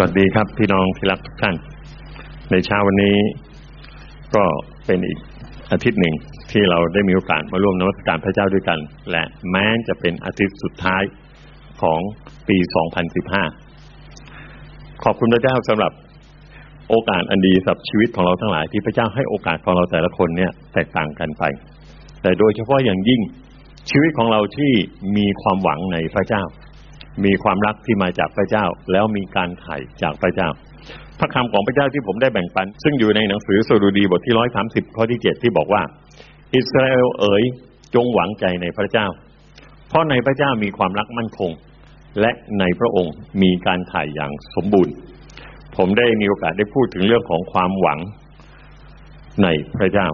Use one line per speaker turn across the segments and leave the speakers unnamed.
วัสดีครับ พี่น้องที่รักทุกท่าน ในเช้าวันนี้ก็เป็นอีกอาทิตย์หนึ่งที่เราได้มีโอกาสมาร่วมนมัสการพระเจ้าด้วยกัน และแม้จะเป็นอาทิตย์สุดท้ายของปี 2015 ขอบคุณพระเจ้าสำหรับโอกาสอันดีสำหรับชีวิตของเราทั้งหลายที่พระเจ้าให้โอกาสของเราแต่ละคนเนี่ยแตกต่างกันไป แต่โดยเฉพาะอย่างยิ่งชีวิตของเราที่มีความหวังในพระเจ้า มีความรักที่มาจากพระเจ้า แล้วมีการไถ่จากพระเจ้า พระคำของพระเจ้าที่ผมได้แบ่งปัน ซึ่งอยู่ในหนังสือสดุดีบทที่ร้อยสามสิบข้อที่เจ็ดที่บอกว่า อิสราเอลเอ๋ยจงหวังใจในพระเจ้า เพราะในพระเจ้ามีความรักมั่นคง และในพระองค์มีการไถ่อย่างสมบูรณ์ ผมได้มีโอกาสได้พูดถึงเรื่องของความหวังในพระเจ้า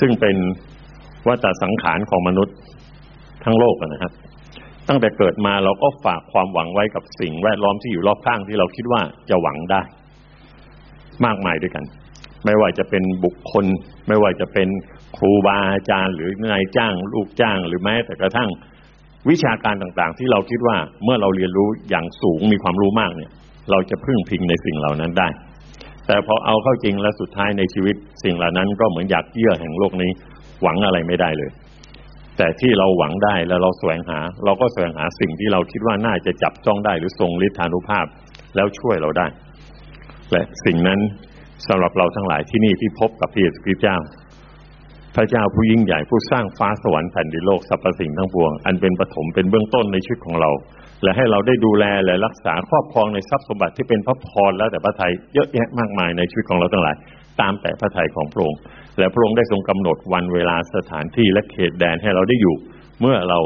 ซึ่งเป็นวัฏสังขารของมนุษย์ทั้งโลกนะครับ ตั้งแต่เกิดมาเราก็ฝากความหวังไว้กับสิ่งแวดล้อมที่อยู่รอบข้างที่เราคิดว่าจะหวังได้ มากมายด้วยกัน ไม่ว่าจะเป็นบุคคล ไม่ว่าจะเป็นครูบาอาจารย์ หรือนายจ้าง ลูกจ้าง หรือแม้แต่กระทั่งวิชาการต่างๆ ที่เราคิดว่าเมื่อเราเรียนรู้อย่างสูงมีความรู้มากเนี่ย เราจะพึ่งพิงในสิ่งเหล่านั้นได้ แต่พอเอาเข้าจริงและสุดท้ายในชีวิต สิ่งเหล่านั้นก็เหมือนอยากเยื่อแห่งโลกนี้ หวังอะไรไม่ได้เลย แต่ที่เราหวังได้แล้วเราแสวงหา เราก็แสวงหาสิ่งที่เราคิดว่าน่าจะจับจ้องได้หรือทรงฤทธานุภาพแล้วช่วยเราได้ และสิ่งนั้นสำหรับเราทั้งหลายที่นี่ที่พบกับพระเยซูคริสต์เจ้า พระเจ้าผู้ยิ่งใหญ่ผู้สร้างฟ้าสวรรค์แผ่นดินโลกสรรพสิ่งทั้งปวง อันเป็นปฐมเป็นเบื้องต้นในชีวิตของเรา และให้เราได้ดูแลและรักษาครอบครองในทรัพย์สมบัติที่เป็นพระพรแล้วแต่พระทัยเยอะแยะมากมายในชีวิตของเราทั้งหลาย ตามแต่พระทัยของพระองค์ และพระองค์ได้ทรงกำหนดวันเวลาสถานที่และเขตแดนให้เราได้อยู่ เมื่อเรา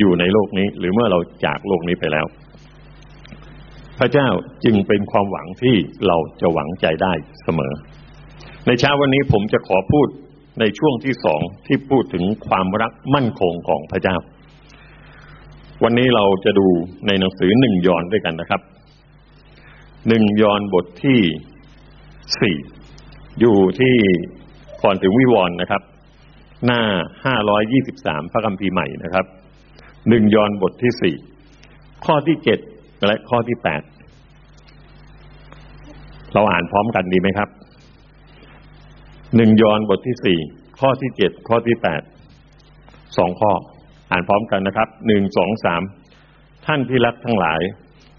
อยู่ในโลกนี้ หรือเมื่อเราจากโลกนี้ไปแล้ว พระเจ้าจึงเป็นความหวังที่เราจะหวังใจได้เสมอ ในเช้าวันนี้ผมจะขอพูดในช่วงที่สองที่พูดถึงความรักมั่นคงของพระเจ้า วันนี้เราจะดูในหนังสือหนึ่งยอนด้วยกันนะครับหนึ่งยอนบทที่สี่อยู่ที่ ก่อนถึงวิวรณ์นะครับ หน้าห้าร้อยยี่สิบสามพระคัมภีร์ใหม่นะครับหนึ่งยอนบทที่สี่ข้อที่เจ็ดและข้อที่แปดเราอ่านพร้อมกันดีไหมครับหนึ่งยอนบทที่สี่ข้อที่เจ็ดข้อที่แปดสองข้อ อ่านพร้อมกันนะครับหนึ่งสองสามท่านที่รักทั้งหลาย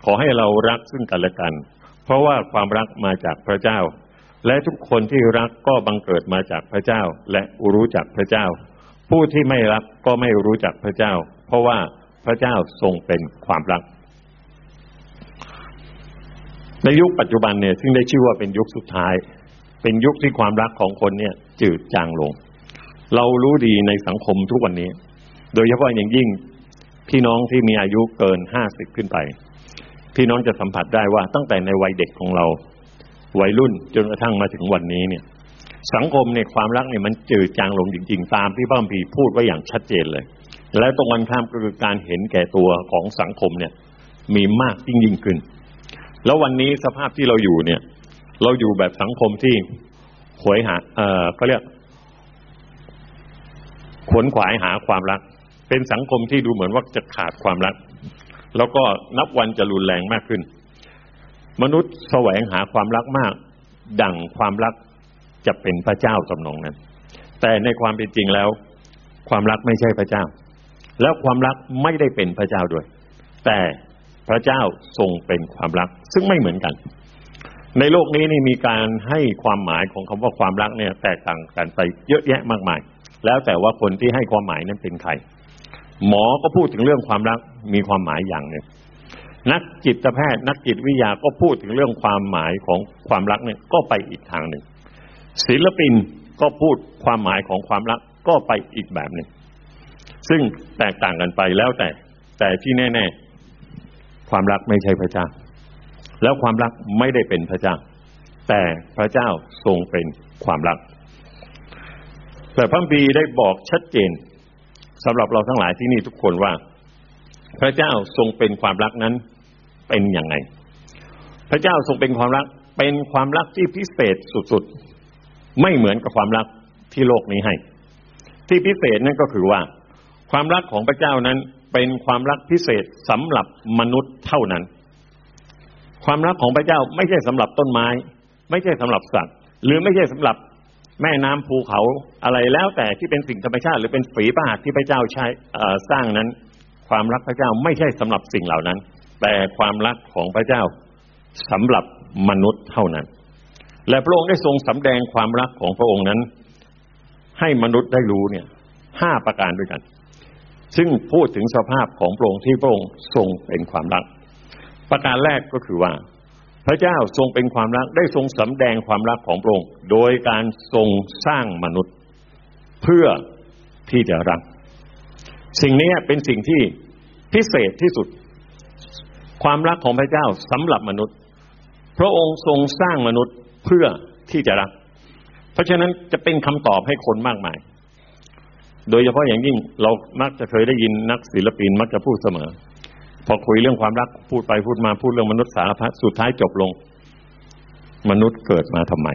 ขอให้เรารักซึ่งกันและกัน เพราะว่าความรักมาจากพระเจ้า และทุกคนที่รักก็บังเกิดมาจากพระเจ้า และรู้จักพระเจ้า ผู้ที่ไม่รักก็ไม่รู้จักพระเจ้า เพราะว่าพระเจ้าทรงเป็นความรัก ในยุคปัจจุบันเนี่ยซึ่งได้ชื่อว่าเป็นยุคสุดท้าย เป็นยุคที่ความรักของคนเนี่ย จืดจางลง เรารู้ดีในสังคมทุกวันนี้ โดยเฉพาะอย่างยิ่งพี่น้องที่มีอายุเกินห้าสิบขึ้นไป พี่น้องจะสัมผัสได้ว่าตั้งแต่ในวัยเด็กของเรา วัยรุ่นจนกระทั่งมาถึงวันนี้เนี่ย สังคมเนี่ยความรักเนี่ยมันจืดจางลงจริง ๆ ตามที่พระคัมภีร์พูดไว้อย่างชัดเจนเลย และตรงกันข้ามก็คือการเห็นแก่ตัวของสังคมเนี่ย มีมากยิ่งยิ่งขึ้น แล้ววันนี้สภาพที่เราอยู่เนี่ย เราอยู่แบบสังคมที่หวยหา เอ่อก็เรียกขวนขวายหาความรัก เป็นสังคมที่ดูเหมือนว่าจะขาดความรัก แล้วก็นับวันจะรุนแรงมากขึ้น มนุษย์แสวงหาความรักมาก ดังความรักจะเป็นพระเจ้าสำนองนั้น แต่ในความเป็นจริงแล้ว ความรักไม่ใช่พระเจ้า แล้วความรักไม่ได้เป็นพระเจ้าด้วย แต่พระเจ้าทรงเป็นความรักซึ่งไม่เหมือนกัน ในโลกนี้นี่มีการให้ความหมายของคำว่าความรักเนี่ย แตกต่างกันไปเยอะแยะมากมาย แล้วแต่ว่าคนที่ให้ความหมายนั้นเป็นใคร หมอก็พูดถึงเรื่องความรักมีความหมายอย่างหนึ่ง นักจิตแพทย์ นักจิตวิทยาก็พูดถึงเรื่องความหมายของความรักเนี่ยก็ไปอีกทางหนึ่ง ศิลปินก็พูดความหมายของความรักก็ไปอีกแบบหนึ่ง ซึ่งแตกต่างกันไปแล้วแต่ แต่ที่แน่ ๆ ความรักไม่ใช่พระเจ้า แล้วความรักไม่ได้เป็นพระเจ้า แต่พระเจ้าทรงเป็นความรัก แต่พระบีได้บอกชัดเจนสำหรับเราทั้งหลายที่นี่ทุกคนว่า พระเจ้าทรงเป็นความรักนั้น เป็นย่างไง พระเจ้าทรงเป็นความรักเป็นความรักที่พิเศษสุดๆ ไม่เหมือนกับความรักที่โลกนี้ให้ ที่พิเศษนั่นก็คือว่า ความรักของพระเจ้านั้นเป็นความรักพิเศษสำหรับมนุษย์เท่านั้น ความรักของพระเจ้าไม่ใช่สำหรับต้นไม้ ไม่ใช่สำหรับสัตว์ หรือไม่ใช่สำหรับแม่น้ำภูเขาอะไรแล้วแต่ที่เป็นสิ่งธรรมชาติ หรือเป็นฝีพระหัตที่พระเจ้าใช้สร้างนั้น ความรักพระเจ้าไม่ใช่สำหรับสิ่งเหล่านั้น แต่ความรักของพระเจ้าสำหรับมนุษย์เท่านั้น และพระองค์ได้ทรงสำแดงความรักของพระองค์นั้น ให้มนุษย์ได้รู้เนี่ยห้าประการด้วยกัน ซึ่งพูดถึงสภาพของพระองค์ที่พระองค์ทรงเป็นความรัก ประการแรกก็คือว่า พระเจ้าทรงเป็นความรักได้ทรงสำแดงความรักของพระองค์ โดยการทรงสร้างมนุษย์ เพื่อที่จะรัก สิ่งนี้เป็นสิ่งที่พิเศษที่สุด ความรักของพระเจ้าสำหรับมนุษย์ พระองค์ทรงสร้างมนุษย์เพื่อที่จะรัก เพราะฉะนั้นจะเป็นคำตอบให้คนมากมาย โดยเฉพาะอย่างยิ่งเรามักจะเคยได้ยินนักศิลปินมักจะพูดเสมอ พอคุยเรื่องความรักพูดไปพูดมาพูดเรื่องมนุษย์สารพัดสุดท้ายจบลง มนุษย์เกิดมาทำไม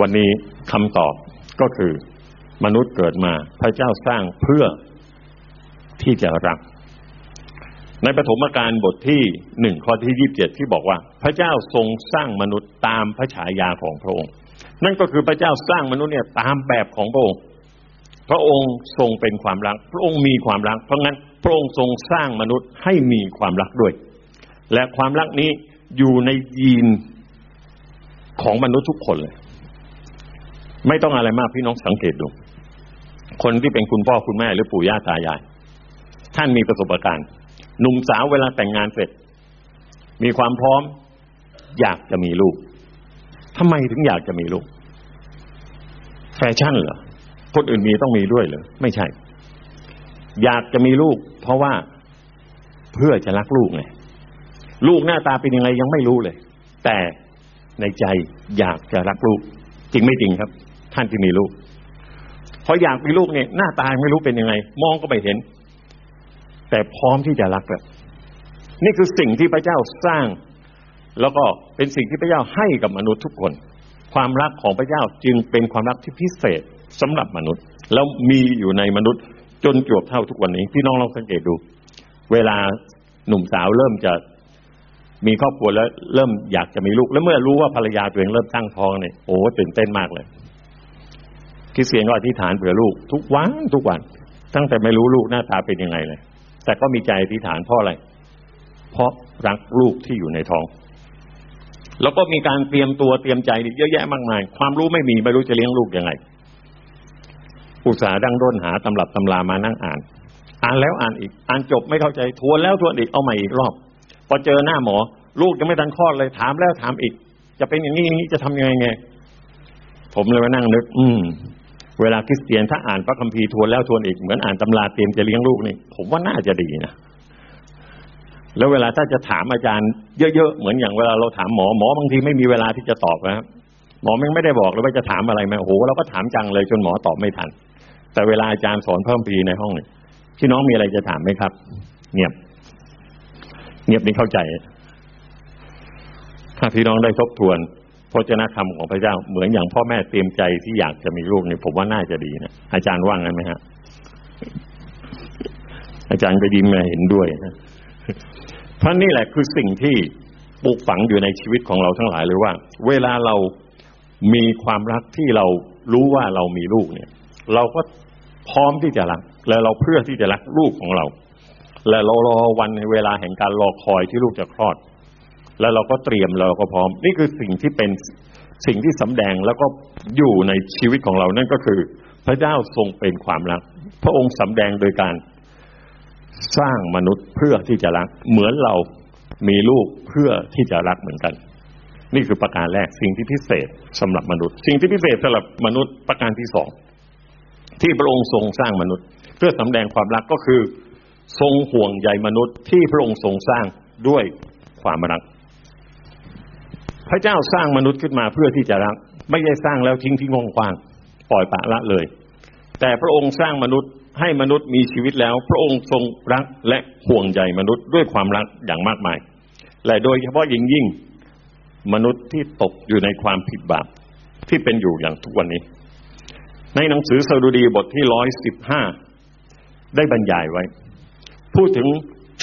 วันนี้คำตอบก็คือ มนุษย์เกิดมาพระเจ้าสร้างเพื่อที่จะรัก ในปฐมกาลบทที่หนึ่งข้อที่ยี่บเจ็ดที่บอกว่า พระเจ้าทรงสร้างมนุษย์ตามพระฉายาของพระองค์ นั่นก็คือพระเจ้าสร้างมนุษย์เนี่ยตามแบบของพระองค์ พระองค์ทรงเป็นความรัก พระองค์มีความรัก เพราะงั้นพระองค์ทรงสร้างมนุษย์ให้มีความรักด้วย และความรักนี้อยู่ในยีนของมนุษย์ทุกคนเลย ไม่ต้องอะไรมากพี่น้องสังเกตดู คนที่เป็นคุณพ่อคุณแม่หรือปู่ย่าตายาย ท่านมีประสบการณ์ หนุ่มสาวเวลาแต่งงานเสร็จ มีความพร้อม อยากจะมีลูกทำไมถึงอยากจะมีลูก แฟชั่นเหรอคนอื่นมีต้องมีด้วยเหรอไม่ใช่ อยากจะมีลูก เพราะว่าเพื่อจะรักลูกไงลูกหน้าตาเป็นยังไงยังไม่รู้เลย แต่ในใจอยากจะรักลูก จริงไม่จริงครับ ท่านที่มีลูกพออยากมีลูกเนี่ยหน้าตาไม่รู้เป็นยังไง มองก็ไม่เห็น แต่พร้อมที่จะรักแล้วนี่คือสิ่งที่พระเจ้าสร้าง แล้วก็เป็นสิ่งที่พระเจ้าให้กับมนุษย์ทุกคน ความรักของพระเจ้าจึงเป็นความรักที่พิเศษสำหรับมนุษย์ แล้วมีอยู่ในมนุษย์จนจวบเท่าทุกวันนี้ พี่น้องลองสังเกตดู เวลาหนุ่มสาวเริ่มจะมีครอบครัวแล้วเริ่มอยากจะมีลูก แล้วเมื่อรู้ว่าภรรยาตัวเองเริ่มตั้งท้องเนี่ยโอ้ตื่นเต้นมากเลยคริสเตียนก็อธิษฐานเผื่อลูก ทุกวันทุกวัน ตั้งแต่ไม่รู้ลูกหน้าตาเป็นยังไงเลย แต่ก็มีใจอธิษฐานเพราะอะไร เพราะรักลูกที่อยู่ในท้อง แล้วก็มีการเตรียมตัวเตรียมใจเยอะแยะมากมาย ความรู้ไม่มีไม่รู้จะเลี้ยงลูกยังไง อุตสาห์ดังด้นหาตำรับตำรามานั่งอ่าน อ่านแล้วอ่านอีก อ่านจบไม่เข้าใจทวนแล้วทวนอีกเอาใหม่อีกรอบ พอเจอหน้าหมอ ลูกยังไม่ทันคลอดเลยถามแล้วถามอีก จะเป็นอย่างนี้อย่างนี้จะทำยังไงไง ผมเลยมานั่งนึก อืม เวลาคริสเตียนถ้าอ่านพระคัมภีร์ทวนแล้วทวนอีกเหมือนอ่านตำราเตรียมจะเลี้ยงลูกนี่ผมว่าน่าจะดีนะแล้วเวลาถ้าจะถามอาจารย์เยอะๆเหมือนอย่างเวลาเราถามหมอหมอบางทีไม่มีเวลาที่จะตอบนะครับหมอไม่ได้บอกเลยว่าจะถามอะไรไหมโอ้โหเราก็ถามจังเลยจนหมอตอบไม่ทัน แต่เวลาอาจารย์สอนเพิ่มพีในห้องเนี่ยพี่น้องมีอะไรจะถามไหมครับ เงียบ เงียบนี่เข้าใจ ถ้าพี่น้องได้ทบทวน พระเจ้าคำของพระเจ้าเหมือนอย่างพ่อแม่เตรียมใจที่อยากจะมีลูกเนี่ยผมว่าน่าจะดีนะอาจารย์ว่างกันไหมฮะอาจารย์ก็ยิ้มมาเห็นด้วยนะเพราะนี่แหละคือสิ่งที่ปลูกฝังอยู่ในชีวิตของเราทั้งหลายเลยว่า เวลาเรามีความรักที่เรารู้ว่าเรามีลูกเนี่ย เราก็พร้อมที่จะรัก และเราเพื่อที่จะรักลูกของเรา และเรารอวันในเวลาแห่งการรอคอยที่ลูกจะคลอด แล้วเราก็เตรียมเราก็พร้อม นี่คือสิ่งที่เป็นสิ่งที่สำแดงแล้วก็อยู่ในชีวิตของเรานั่นก็คือ พระเจ้าทรงเป็นความรัก พระองค์สำแดงโดยการสร้างมนุษย์เพื่อที่จะรัก เหมือนเรามีลูกเพื่อที่จะรักเหมือนกัน นี่คือประการแรกสิ่งที่พิเศษสำหรับมนุษย์ สิ่งที่พิเศษสำหรับมนุษย์ประการที่สองที่พระองค์ทรงสร้างมนุษย์ เพื่อสำแดงความรักก็คือ ทรงห่วงใยมนุษย์ที่พระองค์ทรงสร้างด้วยความรัก พระเจ้าสร้างมนุษย์ขึ้นมาเพื่อที่จะรัก ไม่ใช่สร้างแล้วทิ้งทิ้งงควางปล่อยปะละเลย แต่พระองค์สร้างมนุษย์ให้มนุษย์มีชีวิตแล้ว พระองค์ทรงรักและห่วงใยมนุษย์ด้วยความรักอย่างมากมาย และโดยเฉพาะยิ่งยิ่งมนุษย์ที่ตกอยู่ในความผิดบาปที่เป็นอยู่อย่างทุกวันนี้ ในหนังสือสดุดีบทที่ร้อยสิบห้าได้บรรยายไว้ พูดถึง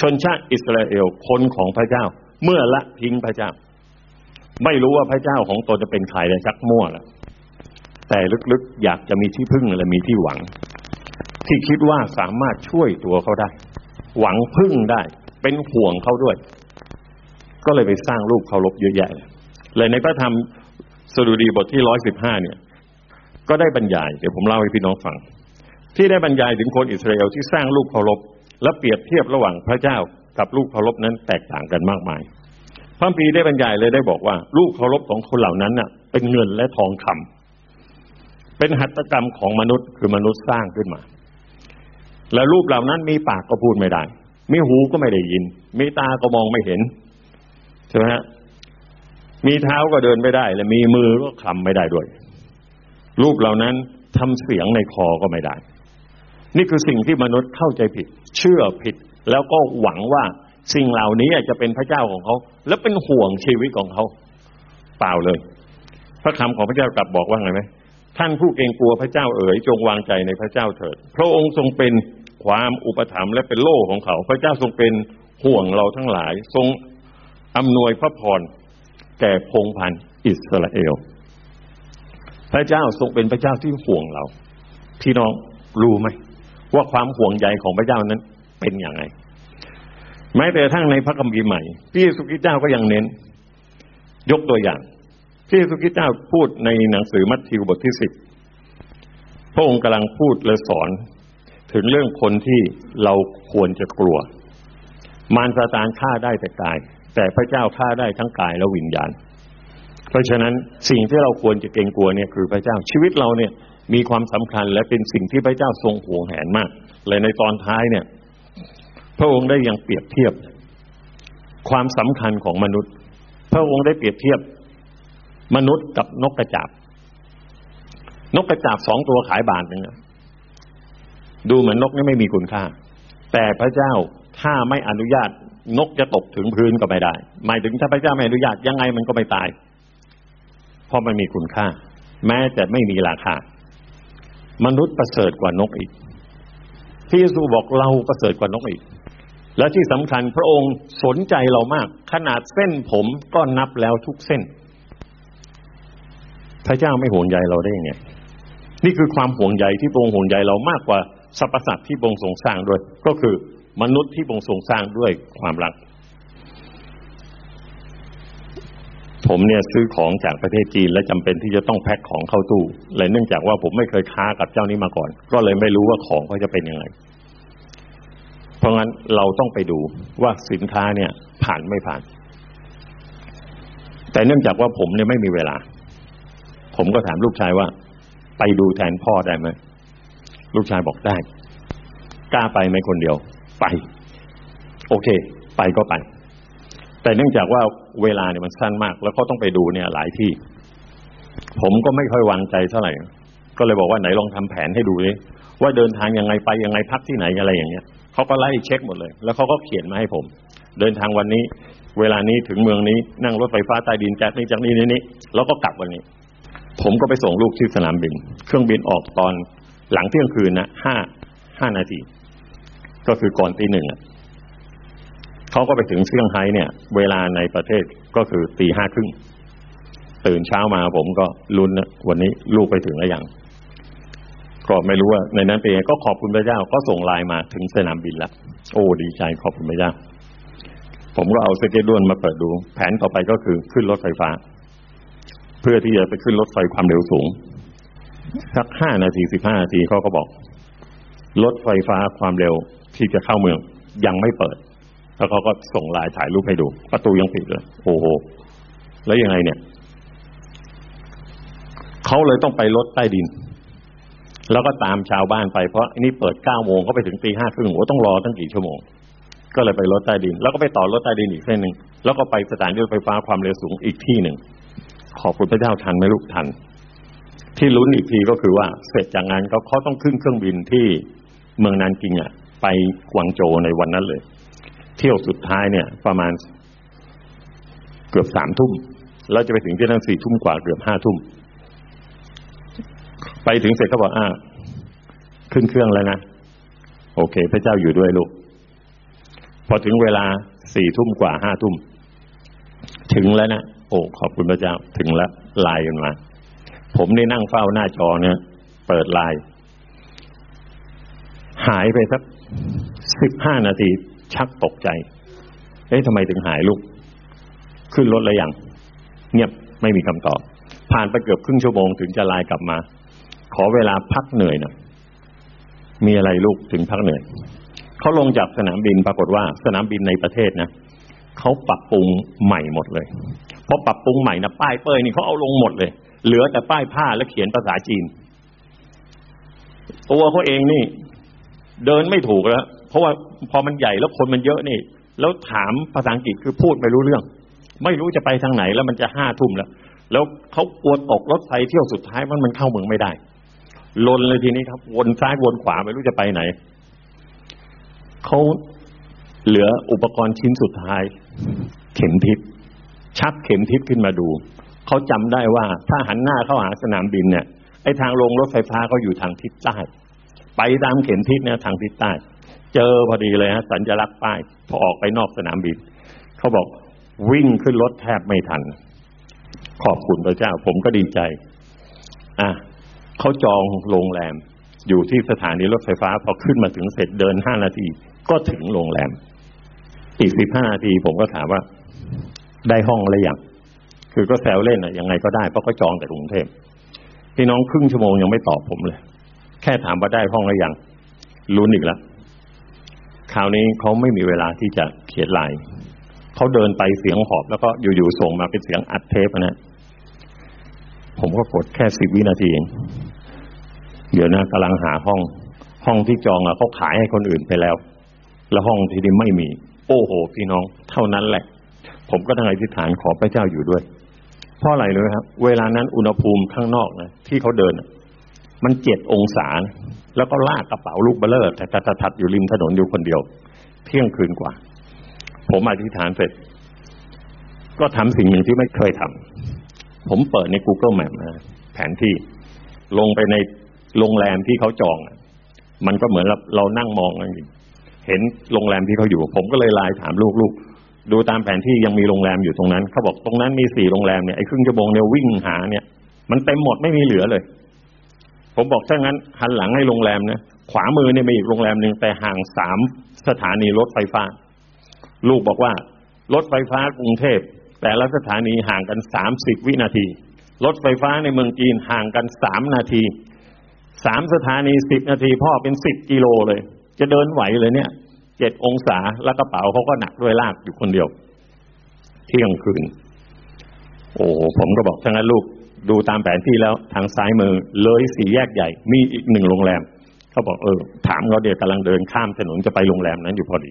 ชนชาติอิสราเอลคนของพระเจ้า เมื่อละทิ้งพระเจ้า ไม่รู้ว่าพระเจ้าของตนจะเป็นใครเลยชักมั่วแล้วแต่ลึกๆอยากจะมีที่พึ่งและมีที่หวัง ที่คิดว่าสามารถช่วยตัวเขาได้ หวังพึ่งได้ เป็นห่วงเขาด้วย ก็เลยไปสร้างรูปเคารพเยอะแยะเลยเลยในพระธรรมสดุดีบทที่ร้อยสิบห้าเนี่ย ก็ได้บรรยาย เดี๋ยวผมเล่าให้พี่น้องฟัง ที่ได้บรรยายถึงคนอิสราเอลที่สร้างรูปเคารพและเปรียบเทียบระหว่างพระเจ้ากับรูปเคารพนั้นแตกต่างกันมากมาย พระพีได้บรรยายเลยได้บอกว่ารูปเคารพของคนเหล่านั้นน่ะ เป็นเงินและทองคำเป็นหัตถกรรมของมนุษย์คือมนุษย์สร้างขึ้นมา และรูปเหล่านั้นมีปากก็พูดไม่ได้ มีหูก็ไม่ได้ยิน มีตาก็มองไม่เห็นใช่ไหมฮะมีเท้าก็เดินไม่ได้ และมีมือก็คลำไม่ได้ด้วย รูปเหล่านั้นทำเสียงในคอก็ไม่ได้ นี่คือสิ่งที่มนุษย์เข้าใจผิด เชื่อผิด แล้วก็หวังว่า สิ่งเหล่านี้จะเป็นพระเจ้าของเขา และเป็นห่วงชีวิตของเขา เปล่าเลย พระคำของพระเจ้ากลับบอกว่าไงไหมท่านผู้เกรงกลัวพระเจ้าเอ๋ยจงวางใจในพระเจ้าเถิด พระองค์ทรงเป็นความอุปถัมภ์และเป็นโล่ของเขา พระเจ้าทรงเป็นห่วงเราทั้งหลาย ทรงอำนวยพระพรแก่พงพันอิสราเอล พระเจ้าทรงเป็นพระเจ้าที่ห่วงเรา พี่น้องรู้ไหมว่าความห่วงใยของพระเจ้านั้นเป็นอย่างไร แม้แต่ทั้งในพระคัมภีร์ใหม่พี่สุกิเจ้าก็ยังเน้น ยกตัวอย่างพี่สุกิเจ้าพูดในหนังสือมัทธิวบทที่สิบพระองค์กำลังพูดและสอน ถึงเรื่องคนที่เราควรจะกลัว มารซาตานฆ่าได้แต่กาย แต่พระเจ้าฆ่าได้ทั้งกายและวิญญาณ เพราะฉะนั้นสิ่งที่เราควรจะเกรงกลัวเนี่ยคือพระเจ้าชีวิตเราเนี่ยมีความสำคัญและเป็นสิ่งที่พระเจ้าทรงห่วงแหนมากเลยในตอนท้ายเนี่ย พระองค์ได้ยังเปรียบเทียบ ความสำคัญของมนุษย์ พระองค์ได้เปรียบเทียบ มนุษย์กับนกกระจาบ นกกระจาบสองตัวขายบาทหนึ่งดูเหมือนนกนี่ไม่มีคุณค่า แต่พระเจ้าถ้าไม่อนุญาตนกจะตกถึงพื้นก็ไม่ได้ หมายถึงถ้าพระเจ้าไม่อนุญาตยังไงมันก็ไม่ตาย เพราะมันมีคุณค่า แม้จะไม่มีราคา มนุษย์ประเสริฐกว่านกอีกพระเยซูบอกเราประเสริฐกว่านกอีก และที่สำคัญพระองค์สนใจเรามาก ขนาดเส้นผมก็นับแล้วทุกเส้น พระเจ้าไม่ห่วงใยเราได้ยังไงนี่คือความห่วงใยที่พระองค์ห่วงใยเรามากกว่าสรรพสัตว์ที่พระองค์ทรงสร้างด้วย ก็คือมนุษย์ที่พระองค์ทรงสร้างด้วยความรัก ผมเนี่ยซื้อของจากประเทศจีนและจำเป็นที่จะต้องแพ็คของเข้าตู้เลยเนื่องจากว่าผมไม่เคยค้ากับเจ้านี้มาก่อน ก็เลยไม่รู้ว่าของเขาจะเป็นยังไง เพราะงั้นเราต้องไปดูว่าสินค้าเนี่ยผ่านไม่ผ่าน แต่เนื่องจากว่าผมเนี่ยไม่มีเวลา ผมก็ถามลูกชายว่า ไปดูแทนพ่อได้ไหมลูกชายบอกได้ กล้าไปไหมคนเดียว ไป โอเค ไปก็ไป แต่เนื่องจากว่าเวลาเนี่ยมันสั้นมาก แล้วก็ต้องไปดูเนี่ยหลายที่ ผมก็ไม่ค่อยวางใจเท่าไหร่ ก็เลยบอกว่าไหนลองทำแผนให้ดูเลยว่าเดินทางยังไงไปยังไงพักที่ไหนอะไรอย่างเงี้ย เขาก็ไล่เช็คหมดเลย แล้วเขาก็เขียนมาให้ผม เดินทางวันนี้ เวลานี้ถึงเมืองนี้ นั่งรถไฟฟ้าใต้ดินจากนี้จากนี้นี้นี้แล้วก็กลับวันนี้ ผมก็ไปส่งลูกที่สนามบิน เครื่องบินออกตอนหลังเที่ยงคืนนะห้าห้านาที ก็คือก่อนตีหนึ่งอะเขาก็ไปถึงเซี่ยงไฮ้เนี่ย เวลาในประเทศก็คือตีห้าครึ่งตื่นเช้ามาผมก็ลุ้นนะวันนี้ลูกไปถึงแล้วยัง ก็ไม่รู้ว่าในนั้นเป็นไงก็ขอบคุณพระเจ้าก็ส่งไลน์มาถึงสนามบินแล้วโอ้ดีใจขอบคุณพระเจ้า ผมก็เอาสเก็ตด้วนมาเปิดดู แผนต่อไปก็คือขึ้นรถไฟฟ้า เพื่อที่จะไปขึ้นรถไฟความเร็วสูง สักห้านาทีสิบห้านาทีเขาก็บอก รถไฟฟ้าความเร็วที่จะเข้าเมืองยังไม่เปิด แล้วเขาก็ส่งไลน์ถ่ายรูปให้ดู ประตูยังปิดเลย โอ้โห แล้วยังไงเนี่ย เขาเลยต้องไปรถใต้ดิน แล้วก็ตามชาวบ้านไปเพราะนี่เปิดเก้าโมงเขาไปถึงตีห้าครึ่งโอ้ต้องรอตั้งกี่ชั่วโมง ก็เลยไปรถใต้ดิน แล้วก็ไปต่อรถใต้ดินอีกเส้นหนึ่งแล้วก็ไปสถานีรถไฟฟ้าความเร็วสูงอีกที่หนึ่งขอบคุณพระเจ้าทันไหมลูกทัน ที่ลุ้นอีกทีก็คือว่าเสร็จจากงานเขาเขาต้องขึ้นเครื่องบินที่เมืองนานกิงอะ ไปกวางโจในวันนั้นเลย เที่ยวสุดท้ายเนี่ย ประมาณเกือบสามทุ่มแล้วจะไปถึงที่นั่นสี่ทุ่มกว่าเกือบห้าทุ่ม ไปถึงเสร็จเขาบอกอ่าขึ้นเครื่องแล้วนะ โอเค พระเจ้าอยู่ด้วยลูก พอถึงเวลาสี่ทุ่มกว่าห้าทุ่ม ถึงแล้วนะโอ้ขอบคุณพระเจ้าถึงแล้วไลน์กันมา ผมได้นั่งเฝ้าหน้าจอเนี่ย เปิดไลน์หายไปสักสิบห้านาที ชักตกใจ เอ๊ะทำไมถึงหายลูก ขึ้นรถแล้วยัง เงียบไม่มีคำตอบ ผ่านไปเกือบครึ่งชั่วโมงถึงจะไลน์กลับมา อเวลาพักเหนื่อยน่อยมีอะไรลูกถึงพักเหนื่อยเขาลงจากสนามบินปรากฏว่า สนามบินในประเทศนะเขาปรับปรุงใหม่หมดเลยเพราะปรับปรุงใหม่นะป้ายเป้ยนี่เขาเอาลงหมดเลย เหลือแต่ป้ายผ้าและเขียนภาษาจีน ตัวเขาเองนี่ เดินไม่ถูกแล้วเพราะว่าพอมันใหญ่แล้วคนมันเยอะนี่ แล้วถามภาษาอังกฤษคือพูดไม่รู้เรื่อง ไม่รู้จะไปทางไหนแล้วมันจะห้าทุ่มแล้ว แล้วเขากลัวตกรถไฟเที่ยวสุดท้ายมันมันเข้าเมืองไม่ได้ ลนเลยทีนี้ครับ วนซ้ายวนขวาไม่รู้จะไปไหนเขาเหลืออุปกรณ์ชิ้นสุดท้าย เข็มทิศชักเข็มทิศขึ้นมาดู เขาจำได้ว่า ถ้าหันหน้าเข้าหาสนามบินเนี่ยไอ้ทางลงรถไฟฟ้าเขาอยู่ทางทิศใต้ ไปตามเข็มทิศเนี่ยทางทิศใต้ เจอพอดีเลยฮะสัญลักษณ์ป้ายพอออกไปนอกสนามบินเขาบอกวิ่งขึ้นรถแทบไม่ทัน ขอบคุณพระเจ้า ผมก็ดีใจ อะ เขาจองโรงแรม อยู่ที่สถานีรถไฟฟ้า พอขึ้นมาถึงเสร็จเดินห้านาที ก็ถึงโรงแรม อีกสิบห้านาทีผมก็ถามว่า ได้ห้องอะไรอย่างคือก็แซวเล่นอะยังไงก็ได้เพราะเขาจองแต่กรุงเทพพี่น้องครึ่งชั่วโมงยังไม่ตอบผมเลย แค่ถามว่าได้ห้องอะไรอย่างลุ้นอีกแล้วคราวนี้เขาไม่มีเวลาที่จะเขียนลายเขาเดินไปเสียงหอบ แล้วก็อยู่ๆส่งมาเป็นเสียงอัดเทปนะผมก็กดแค่สิบวินาทีเอง ดี๋ยวนะกำลังหาห้อง ห้องที่จองอะเขาขายให้คนอื่นไปแล้ว แล้วห้องที่นี่ไม่มี โอ้โห พี่น้อง เท่านั้นแหละ ผมก็ทั้งอธิษฐานขอพระเจ้าอยู่ด้วย เพราะอะไรเลยครับ เวลานั้นอุณหภูมิข้างนอกนะที่เขาเดิน มันเจ็ดองศา แล้วก็ลากกระเป๋าลูกเบลเลอร์แต่ถัดอยู่ริมถนนอยู่คนเดียว เที่ยงคืนกว่า ผมอธิษฐานเสร็จ ก็ทำสิ่งหนึ่งที่ไม่เคยทำผมเปิดใน Google Map นะแผนที่ลงไปใน โรงแรมที่เขาจอง มันก็เหมือนเรานั่งมองกันเห็นโรงแรมที่เขาอยู่ ผมก็เลยไลน์ถามลูกๆดูตามแผนที่ยังมีโรงแรมอยู่ตรงนั้นเขาบอกตรงนั้นมีสี่โรงแรมเนี่ยไอ้ครึ่งชั่วโมงเนี่ยวิ่งหาเนี่ย มันเต็มหมดไม่มีเหลือเลย ผมบอกถ้างั้นหันหลังให้โรงแรมนะขวามือเนี่ยมีอีกโรงแรมหนึ่งแต่ห่างสามสถานีรถไฟฟ้า ลูกบอกว่ารถไฟฟ้ากรุงเทพ แต่ละสถานีห่างกันสามสิบวินาที รถไฟฟ้าในเมืองจีนห่างกันสามนาที สามสถานีสิบนาทีพ่อเป็นสิบกิโลเลย จะเดินไหวเลยเนี่ยเจ็ดองศาแล้วกระเป๋าเขาก็หนักด้วยลากอยู่คนเดียว เที่ยงคืน โอ้ผมก็บอกทั้งนั้นลูกดูตามแผนที่แล้วทางซ้ายมือ เลยสี่แยกใหญ่ มีอีกหนึ่งโรงแรมเขาบอกเออ ถามเขาเดี๋ยวกำลังเดินข้ามถนนจะไปโรงแรมนั้นอยู่พอดี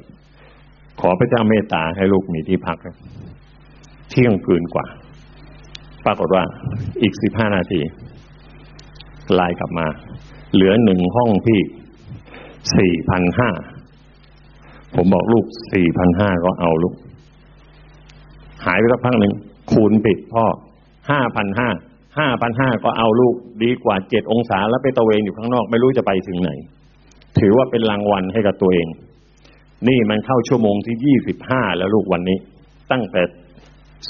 ขอพระเจ้าเมตตาให้ลูกมีที่พักเที่ยงคืนกว่า ปรากฏว่า อีกสิบห้านาทีไลน์กลับมา เหลือหนึ่งห้องพี่สี่พันห้าผมบอกลูกสี่พันห้าก็เอาลูก หายไปสักพักหนึ่งคูณปิดพ่อห้าพันห้าห้าพันห้าก็เอาลูกดีกว่าเจ็ดองศาแล้วไปตะเวนอยู่ข้างนอก ไม่รู้จะไปถึงไหน ถือว่าเป็นรางวัลให้กับตัวเอง นี่มันเข้าชั่วโมงที่ยี่สิบห้าแล้วลูกวันนี้ ตั้งแต่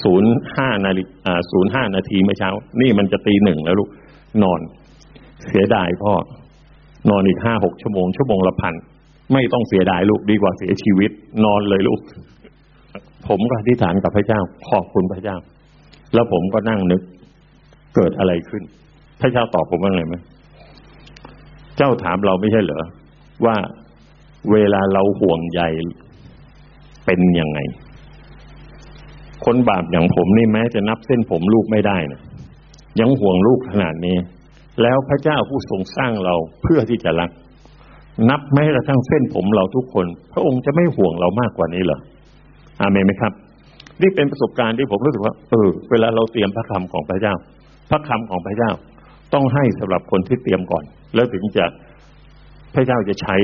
ศูนย์ห้านาฬิกาศูนย์ห้านาทีเมื่อเช้า นี่มันจะตีหนึ่งแล้วลูกนอน เสียดายพ่อ นอนอีกห้าหกชั่วโมงชั่วโมงละพันไม่ต้องเสียดายลูกดีกว่าเสียชีวิต นอนเลยลูก ผมก็อธิษฐานกับพระเจ้า ขอบคุณพระเจ้า แล้วผมก็นั่งนึก เกิดอะไรขึ้น พระเจ้าตอบผมว่าไงไหมเจ้าถามเราไม่ใช่เหรอว่าเวลาเราห่วงใยเป็นยังไง คนบาปอย่างผมนี่แม้จะนับเส้นผมลูกไม่ได้นะยังห่วงลูกขนาดนี้ แล้วพระเจ้าผู้ทรงสร้างเราเพื่อที่จะรัก นับแม้กระทั่งเส้นผมเราทุกคน พระองค์จะไม่ห่วงเรามากกว่านี้เหรออาเมนไหมครับ นี่เป็นประสบการณ์ที่ผมรู้สึกว่า เออ เวลาเราเตรียมพระคำของพระเจ้า พระคำของพระเจ้า ต้องให้สำหรับคนที่เตรียมก่อน แล้วถึงจะพระเจ้าจะใช้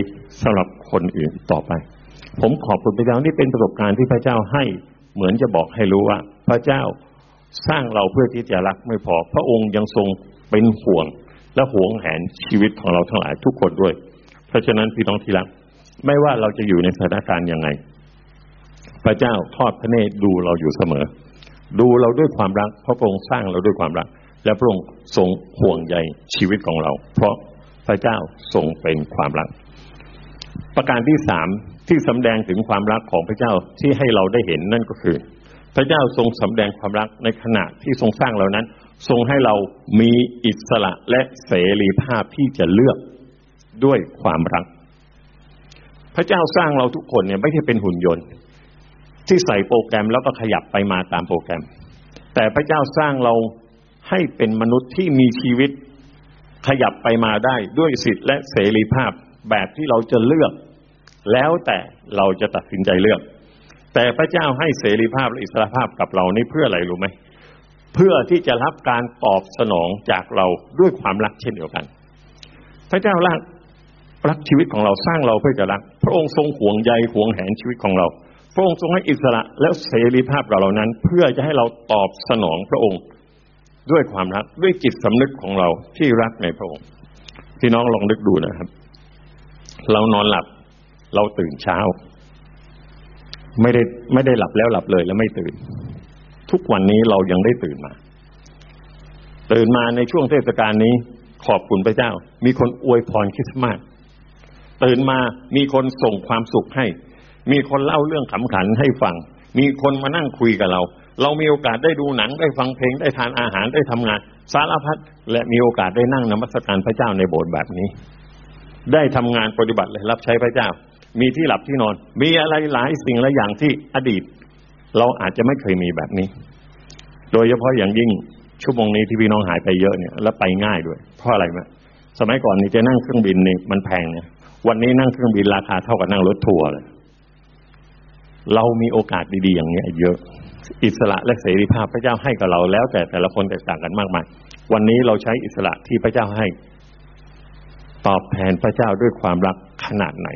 สำหรับคนอื่นต่อไป ผมขอบคุณพระเจ้านี่เป็นประสบการณ์ที่พระเจ้าให้เหมือนจะบอกให้รู้ว่า พระเจ้าสร้างเราเพื่อที่จะรักไม่พอ พระองค์ยังทรง เป็นห่วง และหวงแหนชีวิตของเราทั้งหลายทุกคนด้วย เพราะฉะนั้นพี่น้องที่รักไม่ว่าเราจะอยู่ในสถานการณ์ยังไง พระเจ้าทอดพระเนตรดูเราอยู่เสมอ ดูเราด้วยความรัก เพราะพระองค์สร้างเราด้วยความรัก และพระองค์ทรงห่วงใยชีวิตของเรา เพราะพระเจ้าทรงเป็นความรัก ประการที่สามที่สำแดงถึงความรักของพระเจ้าที่ให้เราได้เห็นนั่นก็คือ พระเจ้าทรงสำแดงความรักในขณะที่ทรงสร้างเรานั้น ทรงให้เรามีอิสระและเสรีภาพที่จะเลือกด้วยความรัก พระเจ้าสร้างเราทุกคนเนี่ยไม่ใช่เป็นหุ่นยนต์ ที่ใส่โปรแกรมแล้วก็ขยับไปมาตามโปรแกรม แต่พระเจ้าสร้างเราให้เป็นมนุษย์ที่มีชีวิตขยับไปมาได้ด้วยสิทธิและเสรีภาพแบบที่เราจะเลือก แล้วแต่เราจะตัดสินใจเลือก แต่พระเจ้าให้เสรีภาพและอิสระภาพกับเรานี่เพื่ออะไรรู้ไหม เพื่อที่จะรับการตอบสนองจากเราด้วยความรักเช่นเดียวกัน พระเจ้ารักรักชีวิตของเราสร้างเราเพื่อจะรัก พระองค์ทรงห่วงใยห่วงแหนชีวิตของเรา พระองค์ทรงให้อิสระและเสรีภาพเราเหล่านั้น เพื่อจะให้เราตอบสนองพระองค์ด้วยความรักด้วยจิตสำนึกของเราที่รักในพระองค์พี่น้องลองนึกดูนะครับ เรานอนหลับ เราตื่นเช้า ไม่ได้ไม่ได้หลับแล้วหลับเลยแล้วไม่ตื่น ทุกวันนี้เรายังได้ตื่นมา ตื่นมาในช่วงเทศกาลนี้ขอบคุณพระเจ้า มีคนอวยพรคริสต์มาสตื่นมามีคนส่งความสุขให้ มีคนเล่าเรื่องขำขันให้ฟัง มีคนมานั่งคุยกับเรา เรามีโอกาสได้ดูหนังได้ฟังเพลงได้ทานอาหารได้ทำงาน สารพัดและมีโอกาสได้นั่งนมัสการพระเจ้าในโบสถ์แบบนี้ ได้ทำงานปฏิบัติเลยรับใช้พระเจ้า มีที่หลับที่นอน มีอะไรหลายสิ่งหลายอย่างที่อดีต เราอาจจะไม่เคยมีแบบนี้ โดยเฉพาะอย่างยิ่งชั่วโมงนี้ที่พี่น้องหายไปเยอะเนี่ยแล้วไปง่ายด้วย เพราะอะไรไหมสมัยก่อนนี่จะนั่งเครื่องบินนี่มันแพงเนี่ยวันนี้นั่งเครื่องบินราคาเท่ากับนั่งรถทัวร์เลยเรามีโอกาสดีๆอย่างนี้เยอะ อิสระและเสรีภาพพระเจ้าให้กับเราแล้ว แต่แต่ละคนแตกต่างกันมากมาย วันนี้เราใช้อิสระที่พระเจ้าให้ ตอบแทนพระเจ้าด้วยความรักขนาดไหน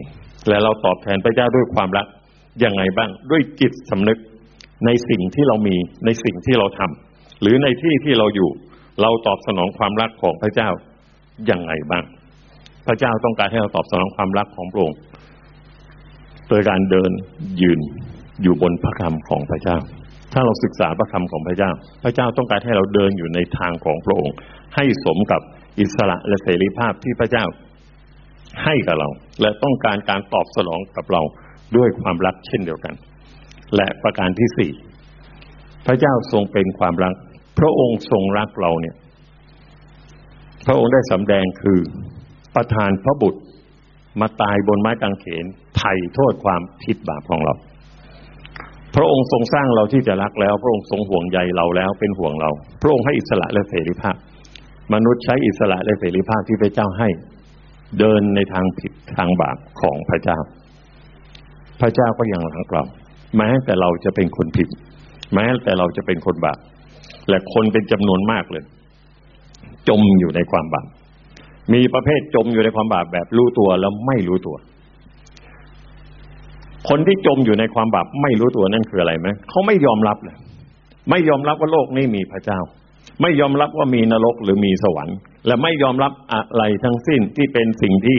และเราตอบแทนพระเจ้าด้วยความรักยังไงบ้าง ด้วยจิตสำนึก ในสิ่งที่เรามีในสิ่งที่เราทำหรือในที่ที่เราอยู่ เราตอบสนองความรักของพระเจ้ายังไงบ้าง พระเจ้าต้องการให้เราตอบสนองความรักของพระองค์โดยการเดินยืนอยู่บนพระคำของพระเจ้า ถ้าเราศึกษาพระคำของพระเจ้า พระเจ้าต้องการให้เราเดินอยู่ในทางของพระองค์ ให้สมกับอิสระและเสรีภาพที่พระเจ้าให้กับเรา และต้องการการตอบสนองกับเราด้วยความรักเช่นเดียวกัน และประการที่สี่พระเจ้าทรงเป็นความรัก พระองค์ทรงรักเราเนี่ย พระองค์ได้สำแดงคือประทานพระบุตรมาตายบนไม้กางเขนไถ่โทษความผิดบาปของเรา พระองค์ทรงสร้างเราที่จะรักแล้ว พระองค์ทรงห่วงใยเราแล้วเป็นห่วงเรา พระองค์ให้อิสระและเสรีภาพ มนุษย์ใช้อิสระและเสรีภาพที่พระเจ้าให้ เดินในทางผิดทางบาปของพระเจ้า พระเจ้าก็ยังรักเรา แม้แต่เราจะเป็นคนผิดแม้แต่เราจะเป็นคนบาปและคนเป็นจำนวนมากเลย จมอยู่ในความบาปมีประเภทจมอยู่ในความบาปแบบรู้ตัวแล้วไม่รู้ตัว คนที่จมอยู่ในความบาปไม่รู้ตัวนั่นคืออะไรไหมเขาไม่ยอมรับเลยไม่ยอมรับว่าโลกนี้มีพระเจ้า ไม่ยอมรับว่ามีนรกหรือมีสวรรค์ และไม่ยอมรับอะไรทั้งสิ้นที่เป็นสิ่งที่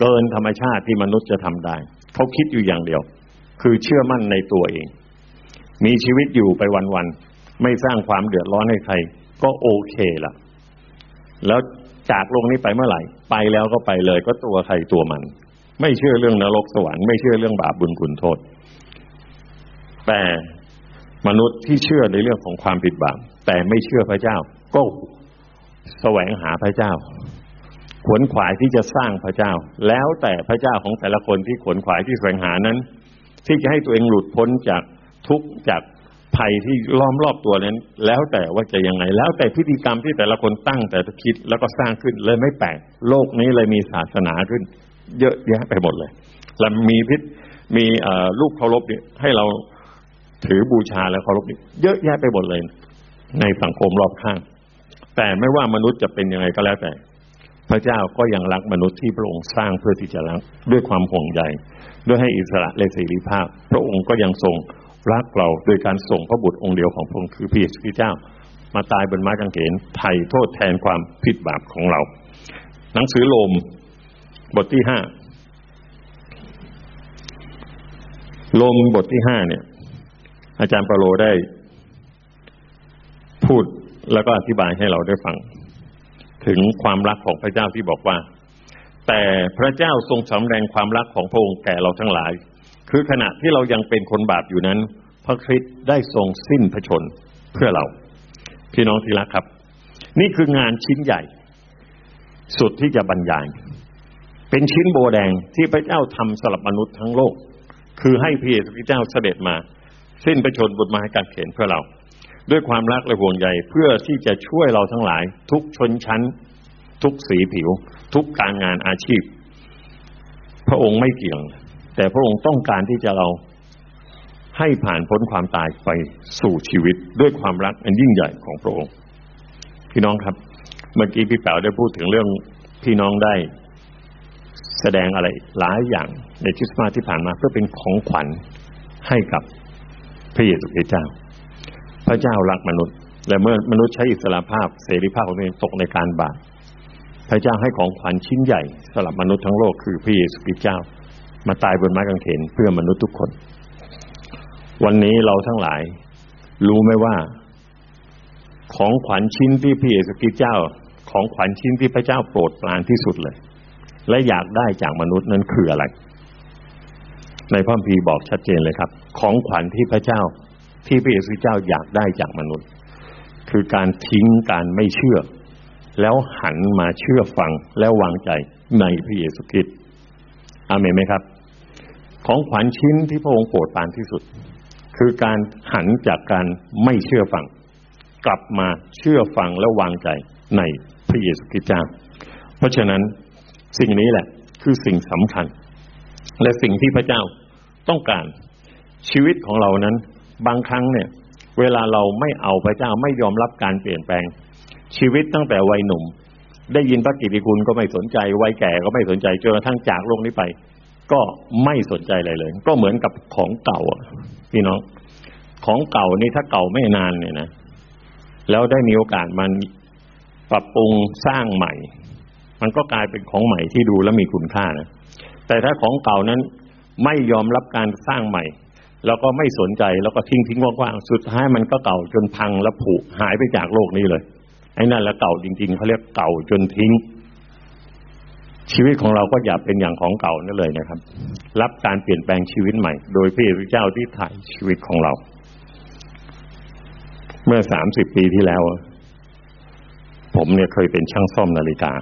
เกินธรรมชาติที่มนุษย์จะทำได้เขาคิดอยู่อย่างเดียว คือเชื่อมั่นในตัวเอง มีชีวิตอยู่ไปวันๆไม่สร้างความเดือดร้อนให้ใคร ก็โอเคละแล้วจากโลกนี้ไปเมื่อไหร่ ไปแล้วก็ไปเลยก็ตัวใครตัวมัน ไม่เชื่อเรื่องนรกสวรรค์ไม่เชื่อเรื่องบาปบุญคุณโทษ แต่มนุษย์ที่เชื่อในเรื่องของความผิดบาปแต่ไม่เชื่อพระเจ้า ก็แสวงหาพระเจ้า ขวนขวายที่จะสร้างพระเจ้า แล้วแต่พระเจ้าของแต่ละคนที่ขวนขวายที่แสวงหานั้น ที่จะให้ตัวเองหลุดพ้นจากทุกจากภัยที่ล้อมรอบตัวนั้น แล้วแต่ว่าจะยังไง แล้วแต่พิธีกรรมที่แต่ละคนตั้งแต่คิดแล้วก็สร้างขึ้นเลยไม่แปลกโลกนี้เลยมีศาสนาขึ้น เยอะแยะไปหมดเลย และมีพิษมีรูปเคารพเนี่ยให้เราถือบูชาแล้วเคารพนี่เยอะแยะไปหมดเลย ในสังคมรอบข้าง แต่ไม่ว่ามนุษย์จะเป็นยังไงก็แล้วแต่ พระเจ้าก็ยังรักมนุษย์ที่พระองค์สร้างเพื่อที่จะรักด้วยความห่วงใยด้วยให้อิสระและเสรีภาพ พระองค์ก็ยังทรงรักเราโดยการส่งพระบุตรองค์เดียวของพระองค์คือพระเยซูคริสต์เจ้า มาตายบนไม้กางเขนไถ่โทษแทนความผิดบาปของเรา หนังสือโลมบทที่ห้าโลมบทที่ห้าเนี่ย อาจารย์เปโลได้พูดแล้วก็อธิบายให้เราได้ฟัง ถึงความรักของพระเจ้าที่บอกว่า แต่พระเจ้าทรงสำแดงความรักของพระองค์แก่เราทั้งหลาย คือขณะที่เรายังเป็นคนบาปอยู่นั้น พระคริสต์ได้ทรงสิ้นพระชนเพื่อเรา พี่น้องที่รักครับ นี่คืองานชิ้นใหญ่ สุดที่จะบรรยาย เป็นชิ้นโบแดงที่พระเจ้าทำสำหรับมนุษย์ทั้งโลก คือให้พระเยซูคริสต์เจ้าเสด็จมา สิ้นพระชนบนไม้กางเขนเพื่อเรา ด้วยความรักและห่วงใยเพื่อที่จะช่วยเราทั้งหลาย ทุกชนชั้น ทุกสีผิว ทุกการงานอาชีพ พระองค์ไม่เกี่ยง แต่พระองค์ต้องการที่จะเราให้ผ่านพ้นความตายไปสู่ชีวิตด้วยความรักอันยิ่งใหญ่ของพระองค์ พี่น้องครับ เมื่อกี้พี่แป๋วได้พูดถึงเรื่องพี่น้องได้ แสดงอะไรหลายอย่างในคริสต์มาสที่ผ่านมาเพื่อเป็นของขวัญให้กับพระเยซูคริสต์เจ้า พระเจ้ารักมนุษย์ และเมื่อมนุษย์ใช้อิสระภาพเสรีภาพของตัวเองตกในการบาปพระเจ้าให้ของขวัญชิ้นใหญ่สำหรับมนุษย์ทั้งโลกคือพระเยซูคริสต์เจ้า มาตายบนไม้กางเขนเพื่อมนุษย์ทุกคน วันนี้เราทั้งหลาย รู้ไหมว่า ของขวัญชิ้นที่พระเยซูคริสต์เจ้า ของขวัญชิ้นที่พระเจ้าโปรดปรานที่สุดเลย และอยากได้จากมนุษย์นั้นคืออะไร ในพระคัมภีร์บอกชัดเจนเลยครับ ของขวัญที่พระเจ้า ที่พระเยซูเจ้าอยากได้จากมนุษย์ คือการทิ้งการไม่เชื่อ แล้วหันมาเชื่อฟังแล้ววางใจในพระเยซูคริสต์อาเมนไหมครับ ของขวัญชิ้นที่พระองค์โปรดปรานที่สุด คือการหันจากการไม่เชื่อฟัง กลับมาเชื่อฟังและวางใจในพระเยซูคริสต์เจ้า เพราะฉะนั้นสิ่งนี้แหละคือสิ่งสำคัญ และสิ่งที่พระเจ้าต้องการชีวิตของเรานั้น บางครั้งเนี่ย เวลาเราไม่เอาพระเจ้าไม่ยอมรับการเปลี่ยนแปลง ชีวิตตั้งแต่วัยหนุ่ม ได้ยินพระกิตติคุณก็ไม่สนใจวัยแก่ก็ไม่สนใจจนกระทั่งจากโลกนี้ไป ก็ไม่สนใจอะไรเลย ก็เหมือนกับของเก่าอะพี่น้อง ของเก่านี่ถ้าเก่าไม่นานเนี่ยนะแล้วได้มีโอกาสมันปรับปรุงสร้างใหม่ มันก็กลายเป็นของใหม่ที่ดูแล้วมีคุณค่านะแต่ถ้าของเก่านั้นไม่ยอมรับการสร้างใหม่ แล้วก็ไม่สนใจแล้วก็ทิ้งทิ้งว่างๆสุดท้ายมันก็เก่าจนพังและผุหายไปจากโลกนี้เลยไอ้นั่นแหละเก่าจริง ๆเขาเรียกเก่าจนทิ้ง ชีวิตของเราก็อย่าเป็นอย่างของเก่านั่นเลยนะครับ รับการเปลี่ยนแปลงชีวิตใหม่ โดยพระเจ้าที่ถ่ายชีวิตของเรา เมื่อสามสิบปีที่แล้ว ผมเนี่ยเคยเป็นช่างซ่อมนาฬิกา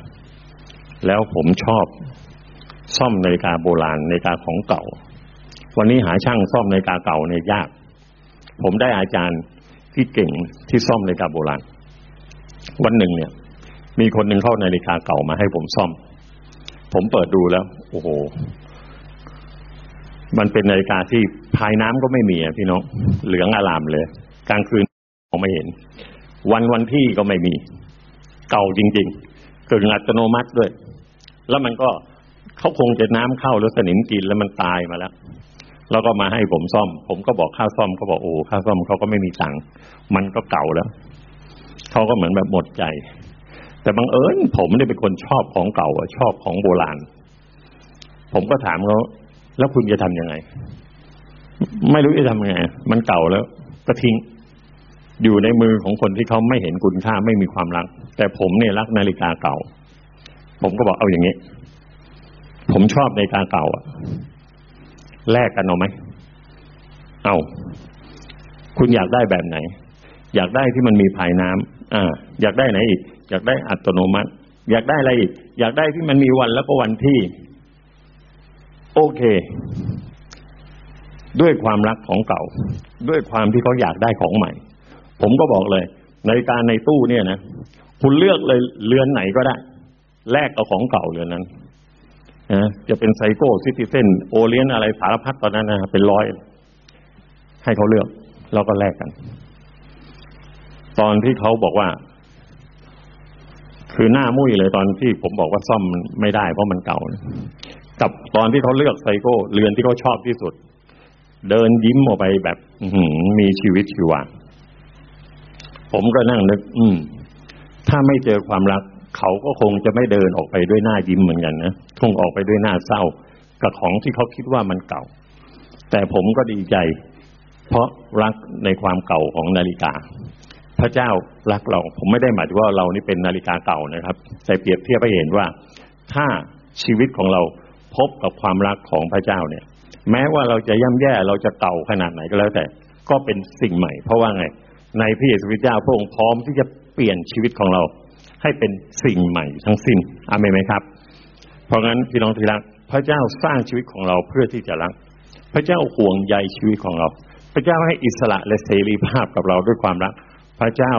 แล้วผมชอบซ่อมนาฬิกาโบราณนาฬิกาของเก่า วันนี้หาช่างซ่อมนาฬิกาเก่าเนี่ยยาก ผมได้อาจารย์ที่เก่งที่ซ่อมนาฬิกาโบราณ วันหนึ่งเนี่ย มีคนหนึ่งเข้านาฬิกาเก่ามาให้ผมซ่อม ผมเปิดดูแล้ว โอ้โห มันเป็นนาฬิกาที่ภายน้ำก็ไม่มีอะพี่น้องเหลืองอลามเลย กลางคืนมองไม่เห็น วันวันที่ก็ไม่มี เก่าจริงๆกึ่งอัตโนมัติด้วย แล้วมันก็เขาคงจะน้ำเข้าหรือสนิมกินแล้วมันตายมาแล้ว แล้วก็มาให้ผมซ่อม ผมก็บอกค่าซ่อมเขาบอกโอ้ค่าซ่อมเขาก็ไม่มีตังค์มันก็เก่าแล้วเขาก็เหมือนแบบหมดใจ แต่บังเอิญผมไม่ได้เป็นคนชอบของเก่าชอบของโบราณ ผมก็ถามเขาแล้วคุณจะทำยังไง ไม่รู้จะทำยังไง มันเก่าแล้วก็ทิ้งอยู่ในมือของคนที่เขาไม่เห็นคุณค่าไม่มีความรัก แต่ผมเนี่ยรักนาฬิกาเก่า ผมก็บอกเอาอย่างนี้ ผมชอบนาฬิกาเก่าอะ แลกกันเอาไหมเอาคุณอยากได้แบบไหน อยากได้ที่มันมีภายน้ำอ่า อยากได้ไหนอีก อยากได้อัตโนมัติ อยากได้อะไรอีก อยากได้ที่มันมีวันแล้วก็วันที่ โอเค ด้วยความรักของเก่า ด้วยความที่เขาอยากได้ของใหม่ ผมก็บอกเลยนาฬิกาในตู้เนี่ยนะคุณเลือกเลยเรือนไหนก็ได้ แลกกับของเก่าเรือนนั้น นะจะเป็นไซโก้ซิติเซนโอเลียนอะไรสารพัดตอนนั้นนะเป็นร้อย ให้เขาเลือกเราก็แลกกัน ตอนที่เขาบอกว่า คือหน้ามุ้ยเลยตอนที่ผมบอกว่าซ่อมไม่ได้เพราะมันเก่ากับตอนที่เขาเลือกไซโก้เรือนที่เขาชอบที่สุด เดินยิ้มออกไปแบบมีชีวิตชีวาผมก็นั่งนึก อืม ถ้าไม่เจอความรัก เขาก็คงจะไม่เดินออกไปด้วยหน้ายิ้มเหมือนกันนะ คงออกไปด้วยหน้าเศร้า กับของที่เขาคิดว่ามันเก่า แต่ผมก็ดีใจ เพราะรักในความเก่าของนาฬิกาพพระเจ้ารักเรา ผมไม่ได้หมายถึงว่าเรานี่เป็นนาฬิกาเก่านะครับ แต่เปรียบเทียบให้เห็นว่า ถ้าชีวิตของเราพบกับความรักของพระเจ้าเนี่ย แม้ว่าเราจะย่ำแย่เราจะเก่าขนาดไหนก็แล้วแต่ก็เป็นสิ่งใหม่ เพราะว่าไง ในพระเยซูคริสต์เจ้าพระองค์พร้อมที่จะเปลี่ยนชีวิตของเรา ให้เป็นสิ่งใหม่ทั้งสิ้นอเมนไหมครับ เพราะงั้นพี่น้องที่รัก พระเจ้าสร้างชีวิตของเราเพื่อที่จะรัก พระเจ้าห่วงใยชีวิตของเรา พระเจ้าให้อิสระและเสรีภาพกับเราด้วยความรัก พระเจ้า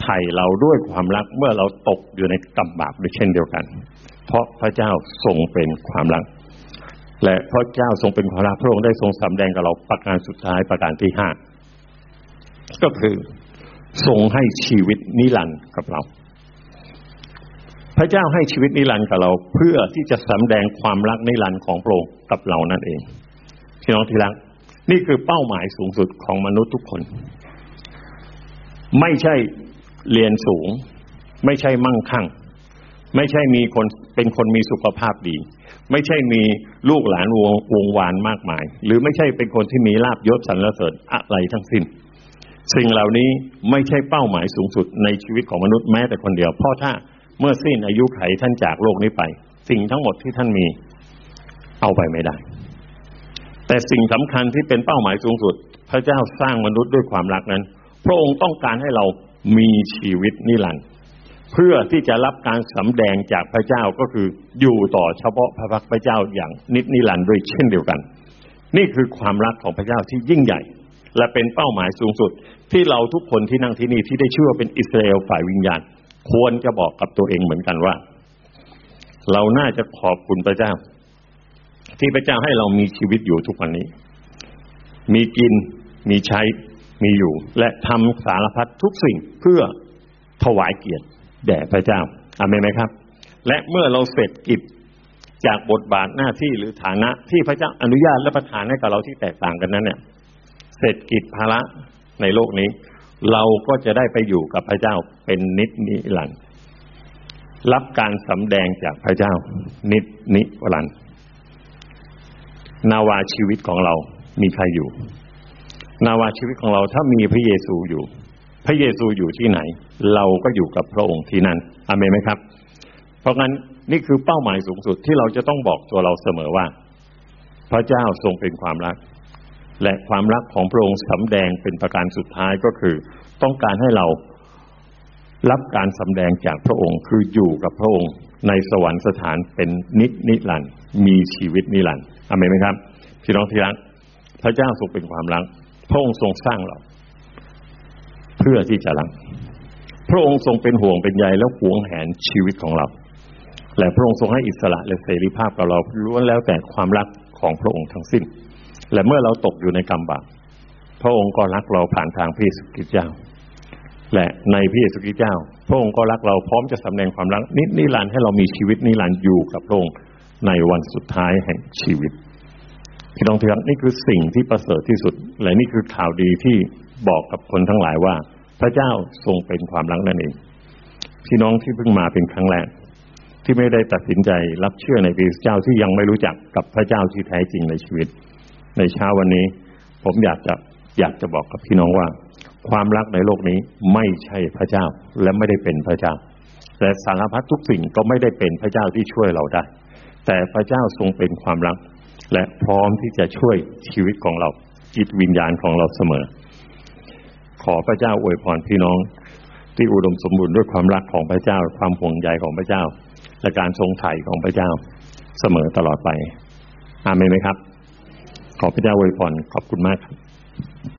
ไถ่เราด้วยความรักเมื่อเราตกอยู่ในกำบาปด้วยเช่นเดียวกัน เพราะพระเจ้าทรงเป็นความรัก และพระเจ้าทรงเป็นความรักพระองค์ได้ทรงสำแดงกับเราประการสุดท้ายประการที่ห้าก็คือทรงให้ชีวิตนิรันดร์กับเรา พระเจ้าให้ชีวิตนิรันดร์กับเรา เพื่อที่จะสำแดงความรักนิรันดร์ของพระองค์กับเรานั่นเองพี่น้องที่รัก นี่คือเป้าหมายสูงสุดของมนุษย์ทุกคน ไม่ใช่เรียนสูง ไม่ใช่มั่งคั่ง ไม่ใช่มีคนเป็นคนมีสุขภาพดี ไม่ใช่มีลูกหลานวงวงวานมากมาย หรือไม่ใช่เป็นคนที่มีลาบยศสรรเสริญอะไรทั้งสิ้นสิ่งเหล่านี้ไม่ใช่เป้าหมายสูงสุดในชีวิตของมนุษย์แม้แต่คนเดียว เพราะถ้า เมื่อสิ้นอายุไขท่านจากโลกนี้ไป สิ่งทั้งหมดที่ท่านมีเอาไปไม่ได้ แต่สิ่งสำคัญที่เป็นเป้าหมายสูงสุด พระเจ้าสร้างมนุษย์ด้วยความรักนั้น พระองค์ต้องการให้เรามีชีวิตนิรันดร์เพื่อที่จะรับการสำแดงจากพระเจ้าก็คืออยู่ต่อเฉพาะพระพักพระเจ้าอย่างนิจนิรันดร์ด้วยเช่นเดียวกัน นี่คือความรักของพระเจ้าที่ยิ่งใหญ่ และเป็นเป้าหมายสูงสุด ที่เราทุกคนที่นั่งที่นี่ที่ได้ชื่อว่าเป็นอิสราเอลฝ่ายวิญญาณ ควรจะบอกกับตัวเองเหมือนกันว่า เราน่าจะขอบคุณพระเจ้า ที่พระเจ้าให้เรามีชีวิตอยู่ทุกวันนี้ มีกิน มีใช้ มีอยู่ และทำสารพัดทุกสิ่งเพื่อถวายเกียรติแด่พระเจ้าอเมนไหมครับ และเมื่อเราเสร็จกิจจากบทบาทหน้าที่หรือฐานะที่พระเจ้าอนุญาตและประทานให้กับเราที่แตกต่างกันนั้นเนี่ย เสร็จกิจภาระในโลกนี้ เราก็จะได้ไปอยู่กับพระเจ้าเป็นนิจนิรันดร์รับการสำแดงจากพระเจ้า นิจนิรันดร์นาวาชีวิตของเรามีใครอยู่ นาวาชีวิตของเราถ้ามีพระเยซูอยู่ พระเยซูอยู่ที่ไหน เราก็อยู่กับพระองค์ที่นั่นอเมนไหมครับ เพราะงั้นนี่คือเป้าหมายสูงสุดที่เราจะต้องบอกตัวเราเสมอว่า พระเจ้าทรงเป็นความรัก และความรักของพระองค์สำแดงเป็นประการสุดท้ายก็คือ ต้องการให้เรารับการสำแดงจากพระองค์ คืออยู่กับพระองค์ในสวรรคสถานเป็นนิจนิรันด์มีชีวิตนิรันด์อเมนไหมครับพี่น้องที่รัก พระเจ้าทรงเป็นความรัก พระองค์ทรงสร้างเรา เพื่อที่จะรัก พระองค์ทรงเป็นห่วงเป็นใยแล้วหวงแหนชีวิตของเรา และพระองค์ทรงให้อิสระและเสรีภาพกับเราล้วนแล้วแต่ความรักของพระองค์ทั้งสิ้น และเมื่อเราตกอยู่ในกรรมบาปพระองค์ก็รักเราผ่านทางพระเยซูคริสต์เจ้า และในพระเยซูคริสต์เจ้า พระองค์ก็รักเราพร้อมจะสำแดงความรักนินิรันดร์ให้เรามีชีวิตนิรันดร์อยู่กับพระองค์ในวันสุดท้ายแห่งชีวิตพี่น้องที่รักนี่คือสิ่งที่ประเสริฐที่สุด และนี่คือข่าวดีที่บอกกับคนทั้งหลายว่า พระเจ้าทรงเป็นความรักนั่นเองพี่น้องที่เพิ่งมาเป็นครั้งแรกที่ไม่ได้ตัดสินใจรับเชื่อในพระเจ้าที่ยังไม่รู้จักกับพระเจ้าที่แท้จริงในชีวิต ในเช้าวันนี้ ผมอยากจะอยากจะบอกกับพี่น้องว่า ความรักในโลกนี้ไม่ใช่พระเจ้าและไม่ได้เป็นพระเจ้าและสารพัดทุกสิ่งก็ไม่ได้เป็นพระเจ้าที่ช่วยเราได้ แต่พระเจ้าทรงเป็นความรัก และพร้อมที่จะช่วยชีวิตของเราจิตวิญญาณของเราเสมอ ขอพระเจ้าอวยพรพี่น้อง ที่อุดมสมบูรณ์ด้วยความรักของพระเจ้า ความห่วงใยของพระเจ้า และการทรงไถ่ของพระเจ้าเสมอตลอดไป อาเมนไหมครับ ขอพระเจ้าอวยพรขอบคุณมากครับ